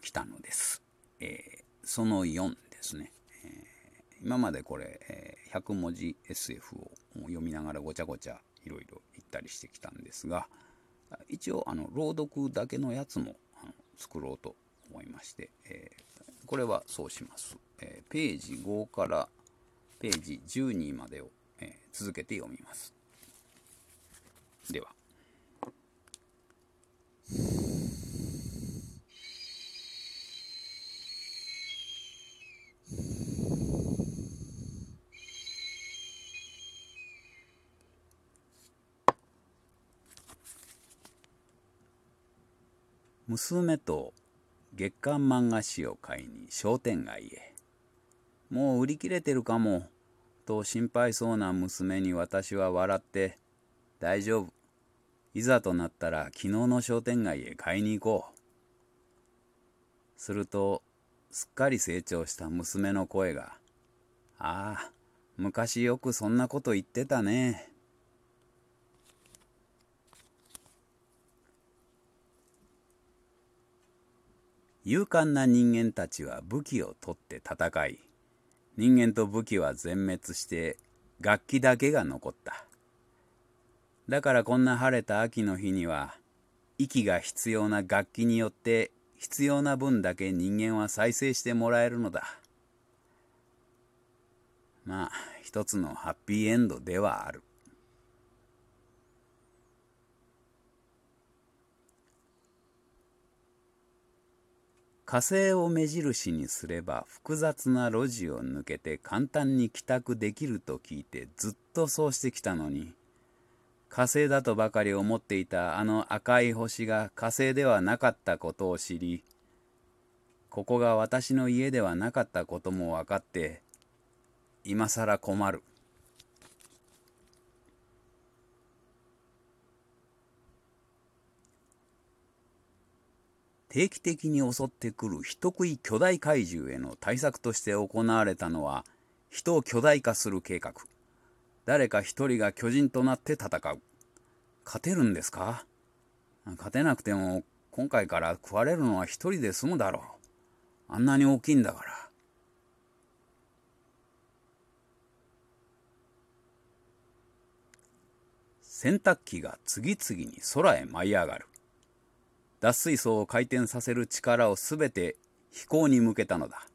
きたのです。えー、その4ですね。えー、今までこれ、えー、100文字 SF を読みながらごちゃごちゃいろいろ言ったりしてきたんですが、一応あの朗読だけのやつもあの作ろうと思いまして、えー、これはそうします、えー、ページ5からページ12までを、えー、続けて読みますでは娘と月刊漫画誌を買いに商店街へ。もう売り切れてるかも、と心配そうな娘に私は笑って、大丈夫。いざとなったら昨日の商店街へ買いに行こう。すると、すっかり成長した娘の声が、ああ、昔よくそんなこと言ってたね。勇敢な人間たちは武器を取って戦い人間と武器は全滅して楽器だけが残った。だからこんな晴れた秋の日には息が必要な楽器によって必要な分だけ人間は再生してもらえるのだ。まあ一つのハッピーエンドではある。火星を目印にすれば複雑な路地を抜けて簡単に帰宅できると聞いてずっとそうしてきたのに。火星だとばかり思っていたあの赤い星が火星ではなかったことを知りここが私の家ではなかったことも分かって今さら困る。定期的に襲ってくる人食い巨大怪獣への対策として行われたのは人を巨大化する計画。誰か一人が巨人となって戦う。勝てるんですか？勝てなくても今回から食われるのは一人で済むだろう。あんなに大きいんだから。洗濯機が次々に空へ舞い上がる。脱水槽を回転させる力をすべて飛行に向けたのだ。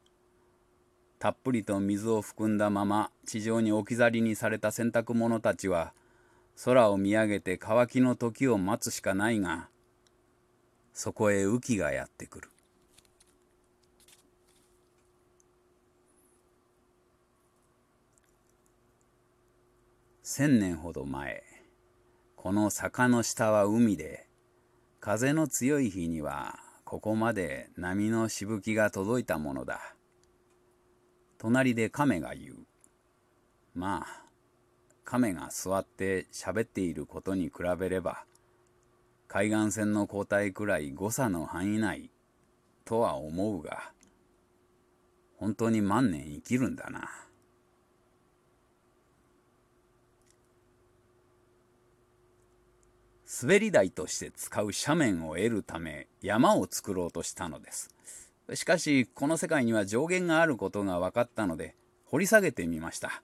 たっぷりと水を含んだまま地上に置き去りにされた洗濯物たちは空を見上げて乾きの時を待つしかないがそこへ雨季がやってくる。千年ほど前この坂の下は海で風の強い日にはここまで波のしぶきが届いたものだ。隣で亀が言う。まあ、亀が座って喋っていることに比べれば、海岸線の交代くらい誤差の範囲内とは思うが、本当に万年生きるんだな。滑り台として使う斜面を得るため山を作ろうとしたのです。しかしこの世界には上限があることが分かったので掘り下げてみました。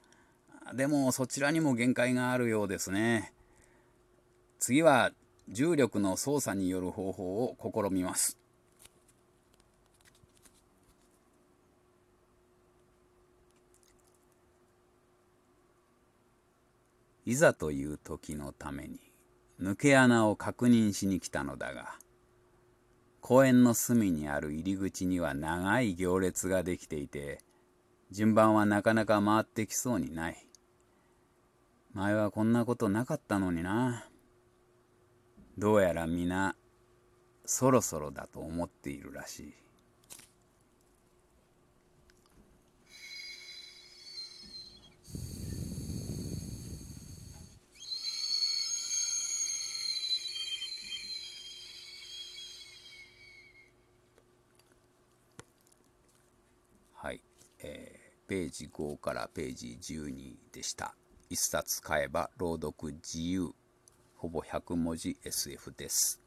でもそちらにも限界があるようですね。次は重力の操作による方法を試みます。いざという時のために抜け穴を確認しに来たのだが公園の隅にある入り口には長い行列ができていて順番はなかなか回ってきそうにない。前はこんなことなかったのにな。どうやら皆そろそろだと思っているらしい。ページ5からページ12でした。1冊買えば朗読自由。ほぼ100文字 SF です。